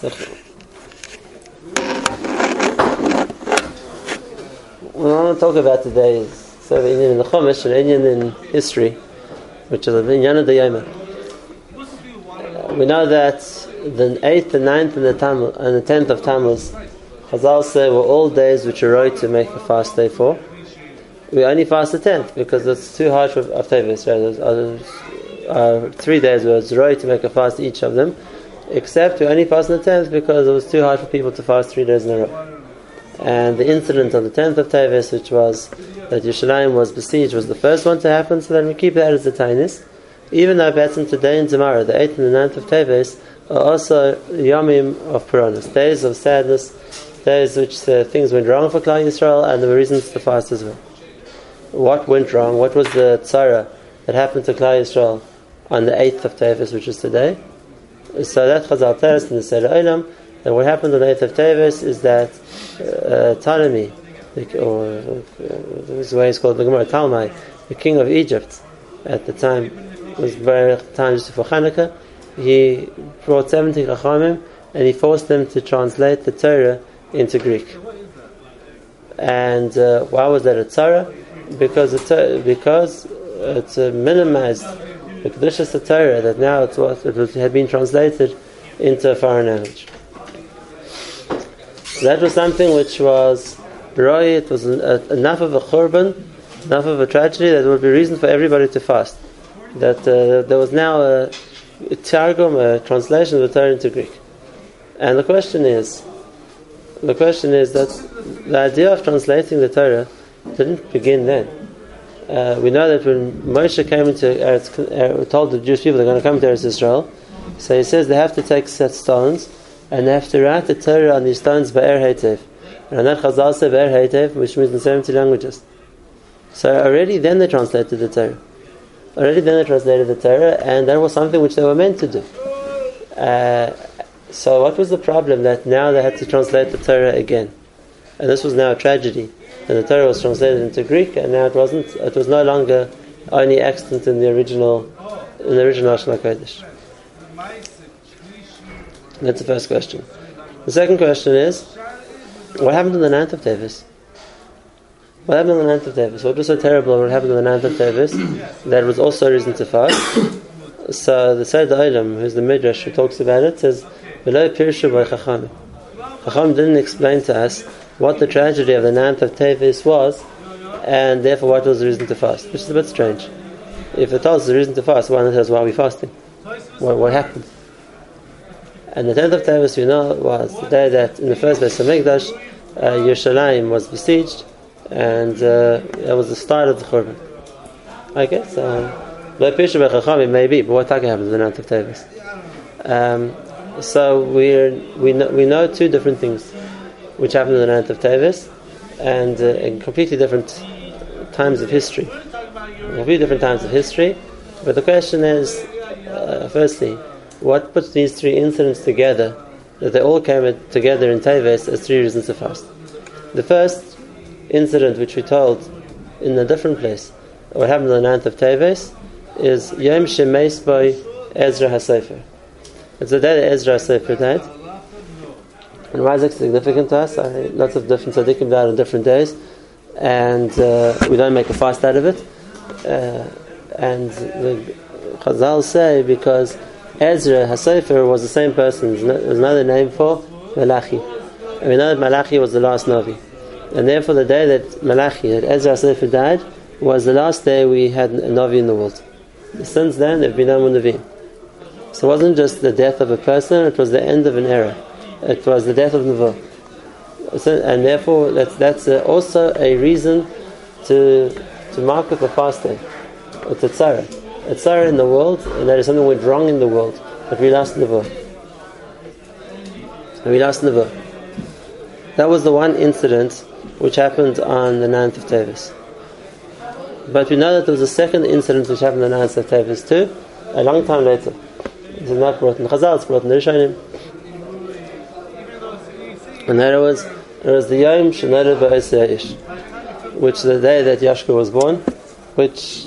So, what I want to talk about today is sort of Indian in the Chumash and Indian in history, which is the Inyan of the we know that the 8th, the 9th, and the, and the 10th of Tammuz, Chazal say were all days which are right to make a fast day for. We only fast the 10th because it's too hard for Avtevis, right? There's uh, three days where it's right to make a fast each of them, except we only fast on the 10th because it was too hard for people to fast three days in a row. And the incident on the 10th of Tevis, which was that Yerushalayim was besieged, was the first one to happen, so then we keep that as the tainis. Even though Betzim today and tomorrow, the 8th and the 9th of Tevis, are also Yomim of Puranas, days of sadness, days which uh, things went wrong for Klal Yisrael, and there were reasons to fast as well. What went wrong? What was the tzara that happened to Klal Yisrael on the 8th of Tevis, which is today? So that Chazal tells us in the Seder Olam, that what happened on the 8th of Tevis is that uh, Ptolemy, or uh, this is why he's called the Gemara, Talmai, the king of Egypt at the time, was very times for Hanukkah, he brought 70 Chachamim and he forced them to translate the Torah into Greek. And uh, why was that a Torah? Because it's, because uh, minimized the Kedushas the Torah that now it's what it was, had been translated into a foreign language. That was something which was Roy, it was enough of a churban, enough of a tragedy that would be reason for everybody to fast. That uh, there was now a, a targum, a translation of the Torah into Greek. And the question is, the question is that the idea of translating the Torah didn't begin then. Uh, we know that when Moshe came into Eretz, uh, told the Jewish people they're going to come to Eretz Israel, so he says they have to take set stones and they have to write the Torah on these stones by Er. And that Chazal said Er which means in 70 languages. So already then they translated the Torah. Already then they translated the Torah, and that was something which they were meant to do. Uh, so what was the problem that now they had to translate the Torah again? And this was now a tragedy. And the Torah was translated into Greek, and now it wasn't. It was no longer only extant in the original, in the original Ashla Kodesh. That's the first question. The second question is, what happened on the ninth of Tevis? What happened on the ninth of Tevis? What was so terrible? What happened on the ninth of Tevis? That was also a reason to fast. so the Seder Olam, who's the Midrash who talks about it, says, "Below Pirshu by Chacham." Chacham didn't explain to us what the tragedy of the ninth of Tevis was, and therefore what was the reason to fast, which is a bit strange. If it tells us the reason to fast, why not tell us why are we fasting? What, what happened? And the 10th of Tevis, we know, was the day that in the first Beis Hamikdash, uh, Yerushalayim was besieged, and uh, it was the start of the Churban. Okay, so Lo Pisha Bechachami maybe, but what happened on the 9th of Tevis? Um, so we we know, we know two different things which happened on the 9th of Tevis, and uh, in completely different times of history. Completely different times of history, but the question is, uh, firstly, what puts these three incidents together that they all came together in Teves as three reasons to fast? The first incident, which we told in a different place, what happened on the 9th of Teves, is Yom Shemeis by Ezra HaSofer. It's the day that Ezra HaSofer died. And why is it significant to us? I, lots of different tzaddikim died on different days, and uh, we don't make a fast out of it. Uh, and the Chazal say because Ezra Hasofer was the same person. There's another name for Malachi. And we know that Malachi was the last Navi. And therefore, the day that Malachi, that Ezra Hasofer died, was the last day we had a Navi in the world. Since then, there have been no more Navi. So it wasn't just the death of a person, it was the end of an era. It was the death of Nebuah. So, and therefore, that's, that's uh, also a reason to, to mark with the fast day. It's a tzara a tsar in the world, and that is something went wrong in the world, but we lost Nebuah. And we lost Nebuah. That was the one incident which happened on the 9th of Tevis. But we know that there was a second incident which happened on the 9th of Tevis too, a long time later. This is not brought in Chazal, it's brought in the Rishonim. And that was, it was the Yom Shenara Ba'is which the day that Yashka was born, which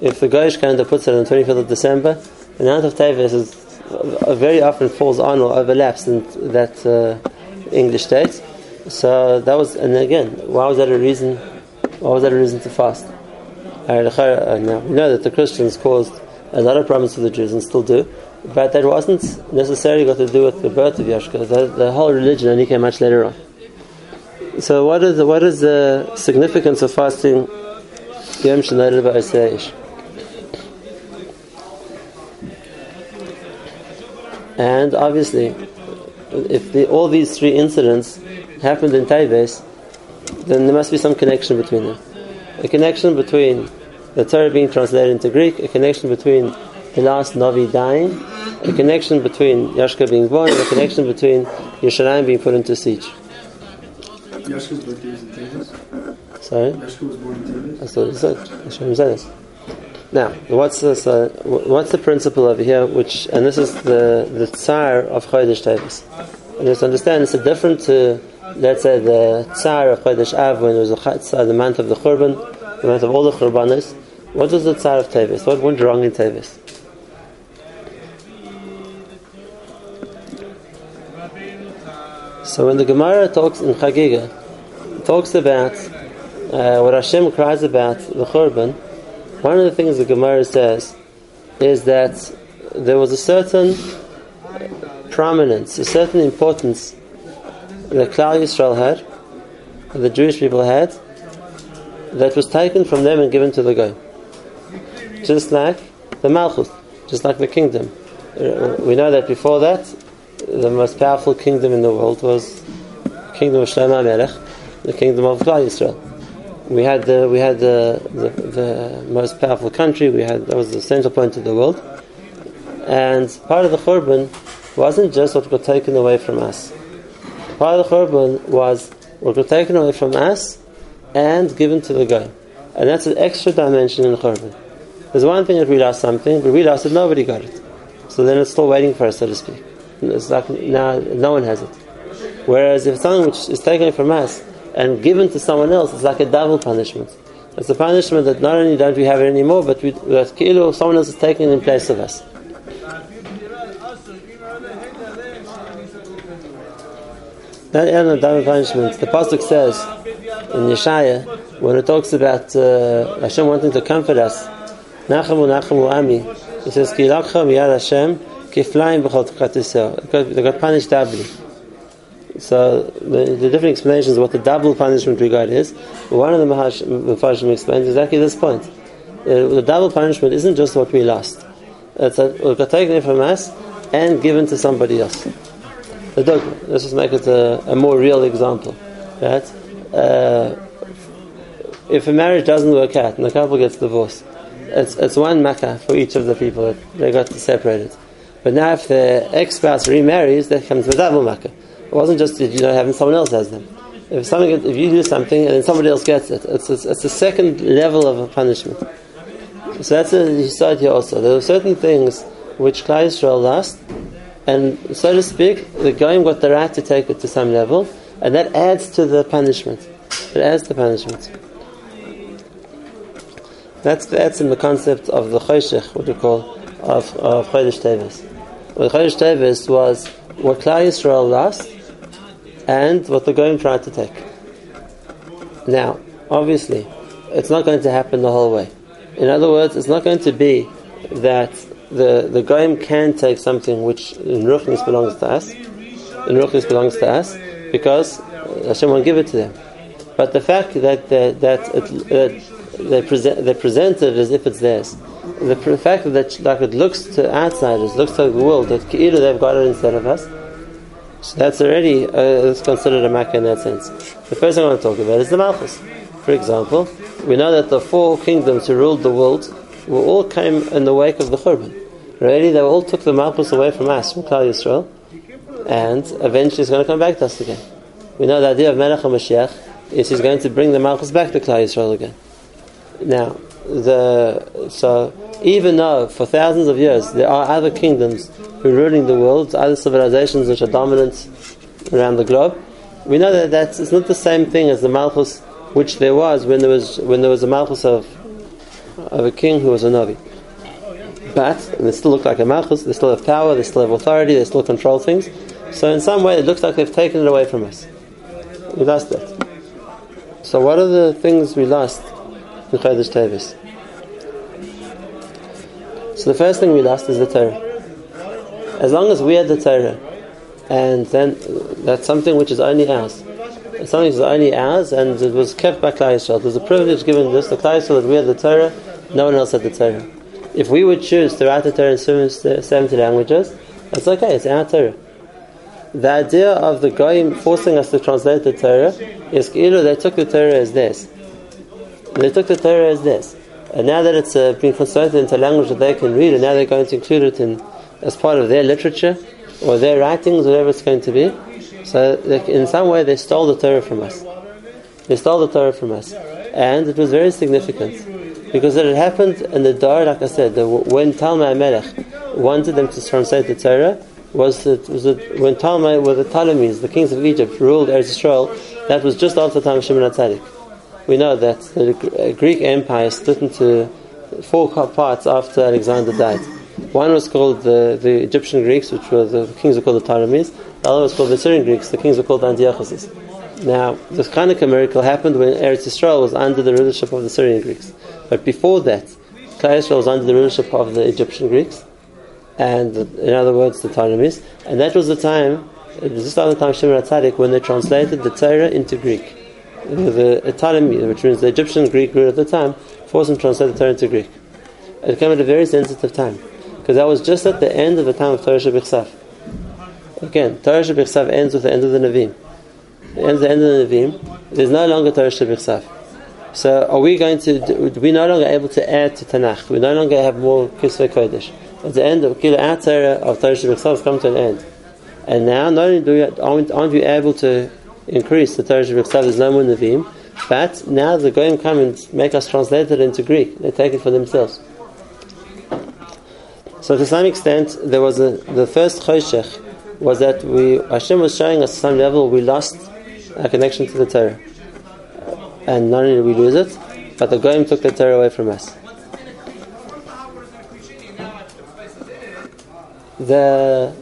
if the Goyish calendar puts it on the 25th of December, the 9th of Tevis is uh, very often falls on or overlaps in that uh, English date. So that was, and again, why was that a reason? Why was that a reason to fast? Uh, now we know that the Christians caused a lot of problems to the Jews and still do, but that wasn't necessarily got to do with the birth of Yashka. The, the whole religion only came much later on. So what is the, what is the significance of fasting Yom Shanayr And obviously, if the, all these three incidents happened in Taives, then there must be some connection between them. A connection between the Torah being translated into Greek, a connection between the last Navi dying, the connection between Yashka being born, and a connection between Yerushalayim being put into siege. Yashka's birthday is in Tavis? Sorry? Yashka was born in Tavis? That's what he said. Hashem said this. Now, what's this? Uh, what's the principle over here? Which and this is the the tsar of Chodesh Tavis. And just understand, it's a different to let's say the tsar of Chodesh Av when it was the, the month of the Churban, the month of all the Churbanis. What was the tsar of Tavis? What went wrong in Tavis? So when the Gemara talks in Chagiga, talks about uh, what Hashem cries about the Churban, one of the things the Gemara says is that there was a certain prominence, a certain importance that Klal Yisrael had, the Jewish people had, that was taken from them and given to the Goy. Just like the Malchus, just like the kingdom. Uh, we know that before that, the most powerful kingdom in the world was kingdom of Shlomo Melech, the kingdom of Klal Yisrael. We had the we had the, the, the most powerful country. We had that was the central point of the world, and part of the Churban wasn't just what got taken away from us. Part of the Churban was what got taken away from us and given to the guy, and that's an extra dimension in the Churban. There's one thing that we lost something, but we lost it. Nobody got it, so then it's still waiting for us, so to speak. It's now no one has it. Whereas if something which is taken from us and given to someone else, it's like a double punishment. It's a punishment that not only don't we have it anymore, but that kilo someone else is taking it in place of us. That element of double punishment, the pasuk says in Yeshaya when it talks about uh, Hashem wanting to comfort us, Nachamu Nachamu Ami, it says Ki miyad Hashem kiflaim b'chol They got punished doubly. So the, the, different explanations of what the double punishment we got is. One of the Mefashim explains exactly this point. Uh, the double punishment isn't just what we lost. It's that got taken from us and given to somebody else. The dogma. Let's just make it a, a more real example. Right? Uh, if a marriage doesn't work out and the couple gets divorced, it's, it's one makkah for each of the people that they got separated. But now if the ex-spouse remarries, that comes with double makkah. It wasn't just if you don't have them, someone else has them. If something, if you do something and then somebody else gets it, it's, it's, it's a second level of a punishment. So that's a side here also. There are certain things which Klal Yisrael lost, and so to speak, the Goyim got the right to take it to some level, and that adds to the punishment. It adds to punishment. That's that's in the concept of the Choshech, what we call of of Chodesh Tevis. What Chodesh Tevis was what Klal Yisrael lost and what the Goyim tried to take. Now, obviously, it's not going to happen the whole way. In other words, it's not going to be that the, the Goyim can take something which in Ruchnis belongs to us, in Ruchnis belongs to us, because Hashem won't give it to them. But the fact that that it, they, present, they present it as if it's theirs, the fact that like it looks to outsiders, looks to the world, that either they've got it instead of us, so that's already uh, considered a makkah in that sense. The first thing I want to talk about is the Malchus. For example, we know that the four kingdoms who ruled the world were all came in the wake of the Churban. Already, they all took the Malchus away from us, from Klal Yisrael, and eventually it's going to come back to us again. We know the idea of Melech HaMashiach is he's going to bring the Malchus back to Klal Yisrael again. Now, the so even though for thousands of years there are other kingdoms who are ruling the world, other civilizations which are dominant around the globe, we know that that's it's not the same thing as the Malchus which there was when there was when there was a Malchus of of a king who was a Navi. But they still look like a malchus. They still have power. They still have authority. They still control things. So in some way, it looks like they've taken it away from us. We lost that. So what are the things we lost in Chodesh Tevis? So the first thing we lost is the Torah. As long as we had the Torah, and then that's something which is only ours. It's something which is only ours, and it was kept by Klal Yisrael. Was a privilege given to us, the Klal Yisrael, that we had the Torah. No one else had the Torah. If we would choose to write the Torah in 70 languages, that's okay. It's our Torah. The idea of the Goyim forcing us to translate the Torah is either they took the Torah as this. They took the Torah as this. And now that it's uh, been translated into a language that they can read, and now they're going to include it in as part of their literature or their writings, whatever it's going to be. So, in some way, they stole the Torah from us. They stole the Torah from us, and it was very significant because it happened in the Dar, like I said, the, when Talmai Melech wanted them to translate the Torah. Was it, was it when Talmai, were the Ptolemies, the kings of Egypt, ruled Eretz Yisrael? That was just after the time of Shimon HaTzadik we know that the Greek Empire split into four parts after Alexander died. One was called the, the Egyptian Greeks, which were the kings were called the Ptolemies. The other was called the Syrian Greeks, the kings were called the Antiochuses. Now, this kind Hanukkah miracle happened when Eretz Yisrael was under the rulership of the Syrian Greeks. But before that, Klal Yisrael was under the rulership of the Egyptian Greeks, and in other words, the Ptolemies. And that was the time, just after the time of Shimon HaTzadik, when they translated the Torah into Greek the Ptolemy, which means the Egyptian Greek ruler at the time, forced him to translate the Torah into Greek. It came at a very sensitive time, because that was just at the end of the time of Torah Shebiksav Again, Torah Shebiksav ends with the end of the Nevi'im. It ends the end of the Nevi'im. There's no longer Torah Shebiksav So are we going to, we're no longer able to add to Tanakh. We no longer have more Kisvei Kodesh. At the end of Kila, our Torah of Torah Shebiksav has come to an end. And now, not only do we, aren't, aren't we able to increase the Torah Shebiksav is no more Nevi'im, but now the Goyim come and make us translate it into Greek. They take it for themselves. So to some extent, there was a, the first choshech was that we Hashem was showing us at some level we lost our connection to the Torah, and not only did we lose it, but the Goyim took the Torah away from us. The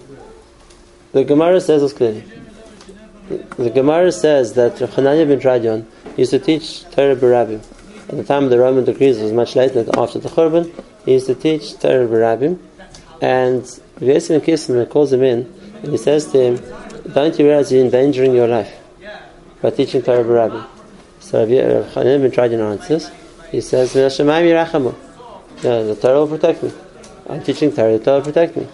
the Gemara says this clearly the Gemara says that Chananya ben Tradion used to teach Torah Barabim. At the time of the Roman decrees, it was much later, after the Churban, he used to teach Torah Barabim. And Yesim Kismer calls him in, and he says to him, Don't you realize you're endangering your life by teaching Torah Barabim? So Chananya ben Tradion answers, he says, No, the Torah will protect me. I'm teaching Torah, the Torah will protect me.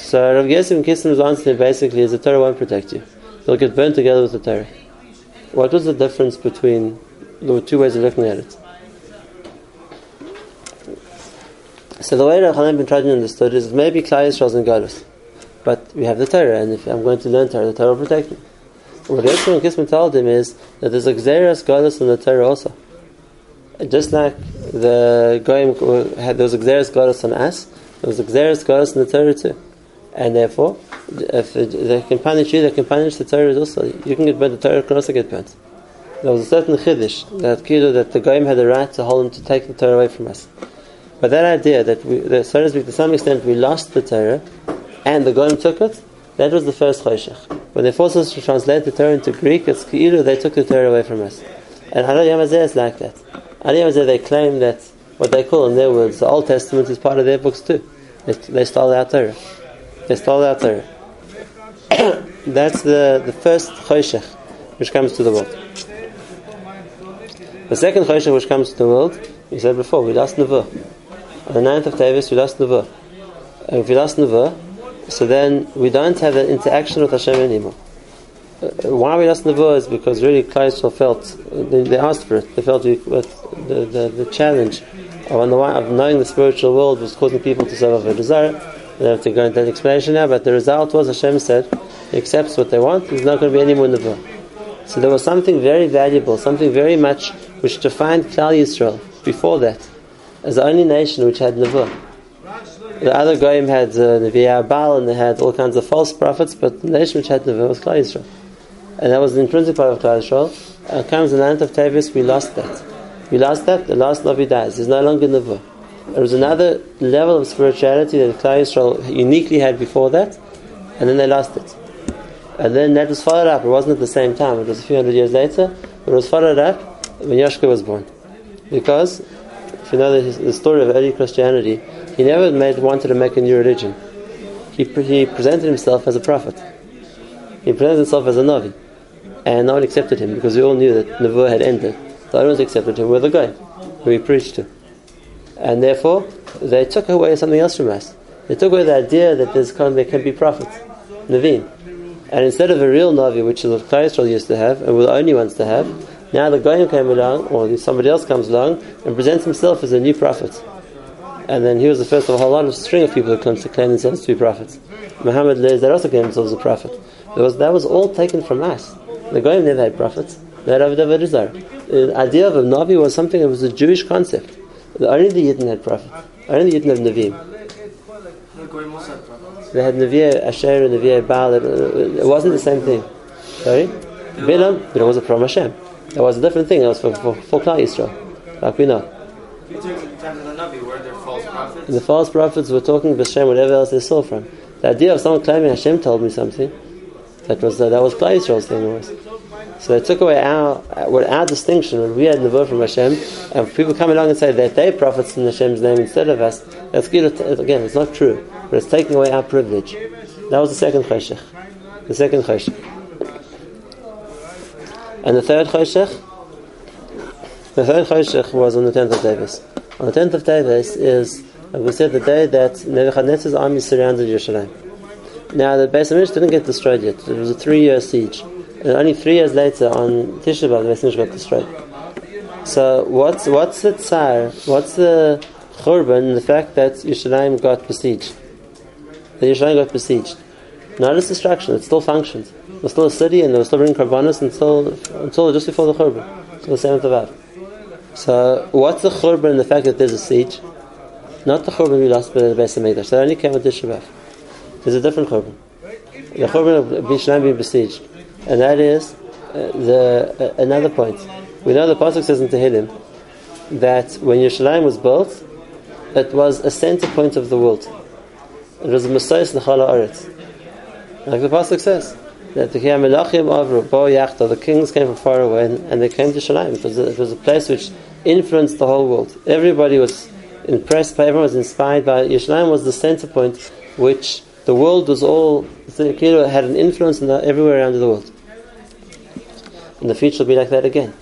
So Rav Yesim Kissim's answer basically is the Torah won't protect you. You'll get burned together with the Torah. What was the difference between the two ways of looking at it? So the way Rav Hanan ben Tradin understood is maybe Klal Yisrael's in Galus, but we have the Torah, and if I'm going to learn Torah, the Torah will protect me. What Yesim Kissim told him is that there's a Xeris Galus in the Torah also. Just like the Goyim uh, had there was a on us, there was a Xeris in the Torah too and therefore, if they can punish you, they can punish the Torah also. You can get burnt, the Torah can also get burnt. There was a certain chiddush that that the Goyim had the right to hold him to take the Torah away from us. But that idea that, we, that so to speak, to some extent, we lost the Torah and the Goyim took it, that was the first choshech. When they forced us to translate the Torah into Greek, it's either they took the Torah away from us. And Hadar Yamazeh is like that. Hadar Yamazeh, they claim that what they call in their words, the Old Testament is part of their books too. They, they stole our Torah. They stole out Torah. That's the, the first choshech which comes to the world. The second choshech which comes to the world, we said before, we lost Nevuah. On the 9th of Tavis, we lost Nevuah. And if we lost Nevuah, so then we don't have an interaction with Hashem anymore. Uh, why we lost Nevuah is because really Klai felt, they, they, asked for it, they felt we, the, the, the challenge of, the, of knowing the spiritual world was causing people to serve a desire we don't have to go into that explanation now, but the result was Hashem said, He accepts what they want, there's not going to be any Nebuah. So there was something very valuable, something very much which defined Klal Yisrael before that as the only nation which had Nebuah. The other Goyim had uh, Nevi'ah Baal and they had all kinds of false prophets, but the nation which had Nebuah was Klal Yisrael. And that was the intrinsic part of Klal Yisrael. And comes the land of Tavis, we lost that. We lost that, the last Navi dies. There's no longer Nebuah. There was another level of spirituality that Klal Yisrael uniquely had before that, and then they lost it. And then that was followed up. It wasn't at the same time. It was a few hundred years later, but it was followed up when Yashka was born. Because, if you know the, the story of early Christianity, he never made, wanted to make a new religion. He, he presented himself as a prophet. He presented himself as a Navi. And no one accepted him because we all knew that Nebuah had ended. The only ones accepted him were the guy who he preached to. And therefore, they took away something else from us. They took away the idea that there's, there can be prophets, Naveen. And instead of a real Navi, which the Klal used to have, and were the only ones to have, now the Goyim came along, or somebody else comes along, and presents himself as a new prophet. And then he was the first of a whole lot of string of people who come to claim themselves to be prophets. Muhammad Liz, they also claimed themselves a prophet. Was, that was all taken from us. The Goyim never had prophets. They had Avodah The idea of a Navi was something that was a Jewish concept. Only the Yidden had prophets. Only the Yidden had Navim. They had Nevi'ah Asher and Nevi'ah Baal. It wasn't the same thing. Sorry? Bilam, Bilam was a from Hashem. That was a different thing. That was for, for, for Klal Yisrael. Like we know. The false prophets were talking Hashem, whatever else they saw from. The idea of someone claiming Hashem told me something, that was uh, that was Klal Yisrael's thing always. So they took away our what our distinction when we had the word from Hashem, and people come along and say that they prophets in Hashem's name instead of us. That's good. Again, it's not true, but it's taking away our privilege. That was the second choshech. The second choshech. And the third choshech. The third choshech was on the tenth of Davis. On the tenth of Davis is uh, we said the day that Nebuchadnezzar's army surrounded Yerushalayim. Now the Beis Hamikdash didn't get destroyed yet. It was a three-year siege. And only three years later, on Tisha B'av, the Beis got destroyed. So what's what's the tsar? What's the churban? The fact that Yerushalayim got besieged. The Yerushalayim got besieged. Not its destruction; it still functioned. It was still a city, and they were still bringing karbanos until until just before the churban, until the seventh of Av. So what's the churban? The fact that there's a siege, not the churban we lost but the Beis Hamikdash. That only came with Tisha B'av. There's a different churban. The churban of Yerushalayim being besieged and that is uh, the uh, another point. We know the pasuk says in Tehillim that when Yerushalayim was built, it was a center point of the world. It was the Messiah Aretz. Like the pasuk says that the Avru the kings came from far away and, and they came to Yerushalayim. It it was a place which influenced the whole world. Everybody was impressed by, everyone was inspired by. Yerushalayim was the center point which the world was all the had an influence the, everywhere around the world. And the future will be like that again.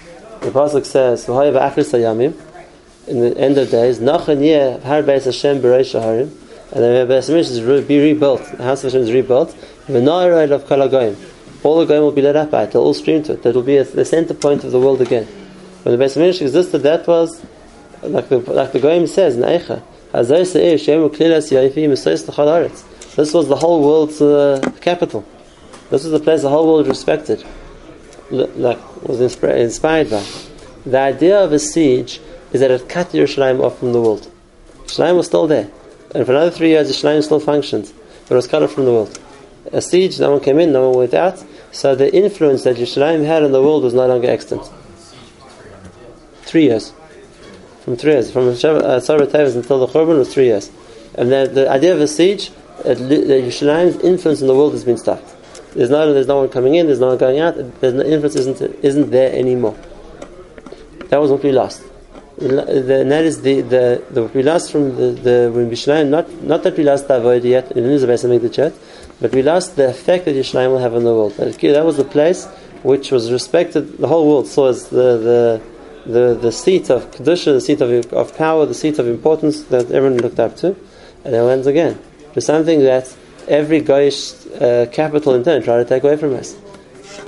The pasuk says, In the end of days, Nachan har beis Hashem b'reish harim, and the Beis Hamish is be rebuilt. The house of Hashem is rebuilt. Of kol All the goyim will be lit up by it. They'll all stream to it. That will be a, the center point of the world again. When the Beis existed, that was like the like the goyim says in Eicha. This was the whole world's uh, capital. This was the place the whole world respected, like was inspired by. The idea of a siege is that it cut Yerushalayim off from the world. Yerushalayim was still there, and for another three years, Yerushalayim still functioned, but it was cut off from the world. A siege, no one came in, no one went out, so the influence that Yerushalayim had in the world was no longer extant. Three years. From three years. From uh, Sarah until the Churban was three years. And the, the idea of a siege Yerushalayim's influence in the world has been stopped. There's no, there's no one coming in, there's no one going out, there's no influence isn't, isn't there anymore. That was what we lost. and that is the, the, the what we lost from the, the Yerushalayim, not, not that we lost the avoid yet, something the church, but we lost the effect that Yerushalayim will have on the world. That was the place which was respected, the whole world saw as the, the, the, the seat of Kedusha, the seat of, of power, the seat of importance that everyone looked up to. And it ends again to something that every Goyish uh, capital in turn tried to take away from us.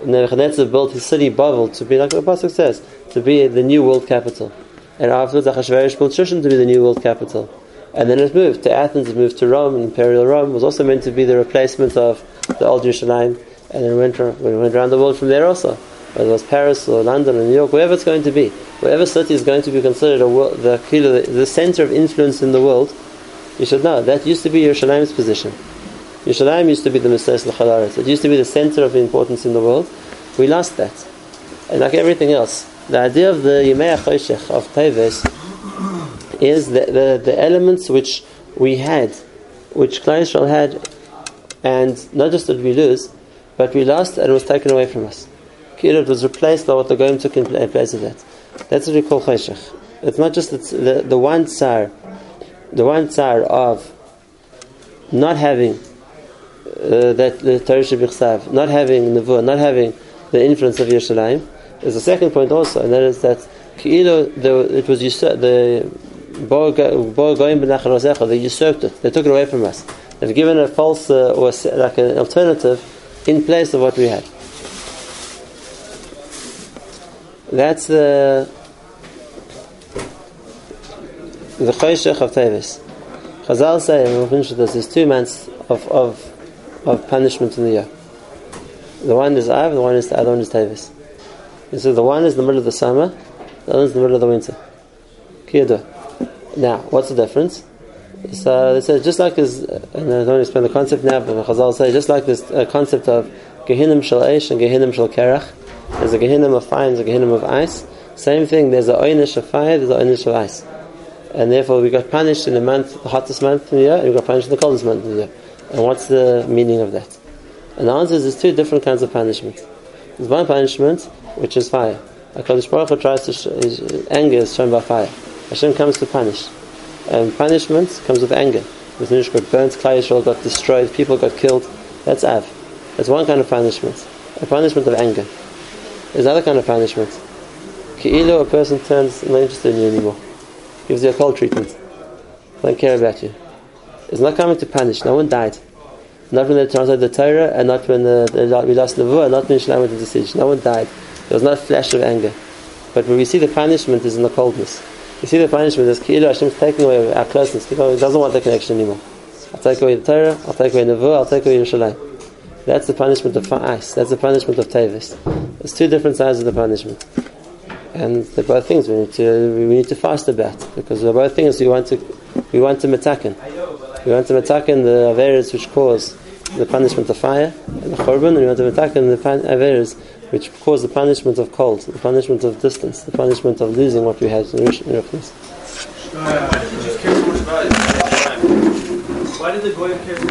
Nebuchadnezzar built his city Bavel to be, like the Pasuk says, to be the new world capital. And afterwards, Achashverosh built Shushan to be the new world capital. And then it moved to Athens, it moved to Rome, and Imperial Rome was also meant to be the replacement of the old Jerusalem. And then went, we went around the world from there also. Whether it was Paris or London or New York, wherever it's going to be. Whatever city is going to be considered a world, the, the center of influence in the world, you should know that used to be Yerushalayim's position. Yerushalayim used to be the Messiah L'chalaretz. It used to be the center of importance in the world. We lost that. And like everything else, the idea of the Yimei HaChoshech of Teves is the, the, the elements which we had, which Klal Yisrael had, and not just that we lose, but we lost and it was taken away from us. It was replaced by what the Goyim took in place of that. That's what we call Cheshach. It's not just the, the one tsar, the one tsar of not having uh, that the Torah Shebiksav not having Nevuah, not having the influence of Yerushalayim. There's a second point also, and that is that it was usurped, the Bo they usurped it, they took it away from us. They've given a false, uh, or like an alternative in place of what we had. That's the the Choshech of Tevis. Chazal say, and we'll finish with this, there's two months of, of, of punishment in the year. The one is Av, the one is the other one is Tevis. So the one is the middle of the summer, the other is the middle of the winter. Kiyadu. Now, what's the difference? So they say just like this, and I don't explain the concept now, but Chazal say just like this uh, concept of Gehinim Shal Eish and Gehinim Shal Kerach, there's a Gehinim of fire and there's a Gehinim of ice. Same thing, there's a Oynish of fire, there's a Oynish of ice. And therefore we got punished in the month, the hottest month in the year, and we got punished in the coldest month in the year. And what's the meaning of that? And the answer is there's two different kinds of punishment. There's one punishment, which is fire. HaKadosh Baruch Hu tries to, sh- his anger is shown by fire. Hashem comes to punish. And punishment comes with anger. With Nish got burnt, Klal Yisrael got destroyed, people got killed. That's Av. That's one kind of punishment. A punishment of anger. There's another kind of punishment. Ki'ilu, a person turns not interested in you anymore. Gives you a cold treatment. Don't care about you. It's not coming to punish. No one died. Not when they translated the Torah, and not when the, the, we lost Nevuah, not when Shlomo went into siege. No one died. There was not a flash of anger. But when we see the punishment is in the coldness. You see the punishment is Ki'ilu Hashem is taking away our closeness. He doesn't want the connection anymore. I'll take away the Torah, I'll take away the Nevuah, I'll take away Yerushalayim. That's the punishment of ice. That's the punishment of Tevis. There's two different sides of the punishment. And they're both things we need to we need to fast about because they're both things we want to we want to metaken. We want to metaken the averas which cause the punishment of fire and the korban, and we want to metaken the averas which cause the punishment of cold, the punishment of distance, the punishment of losing what we had in Ruchnis. Uh, Why did the Goyim care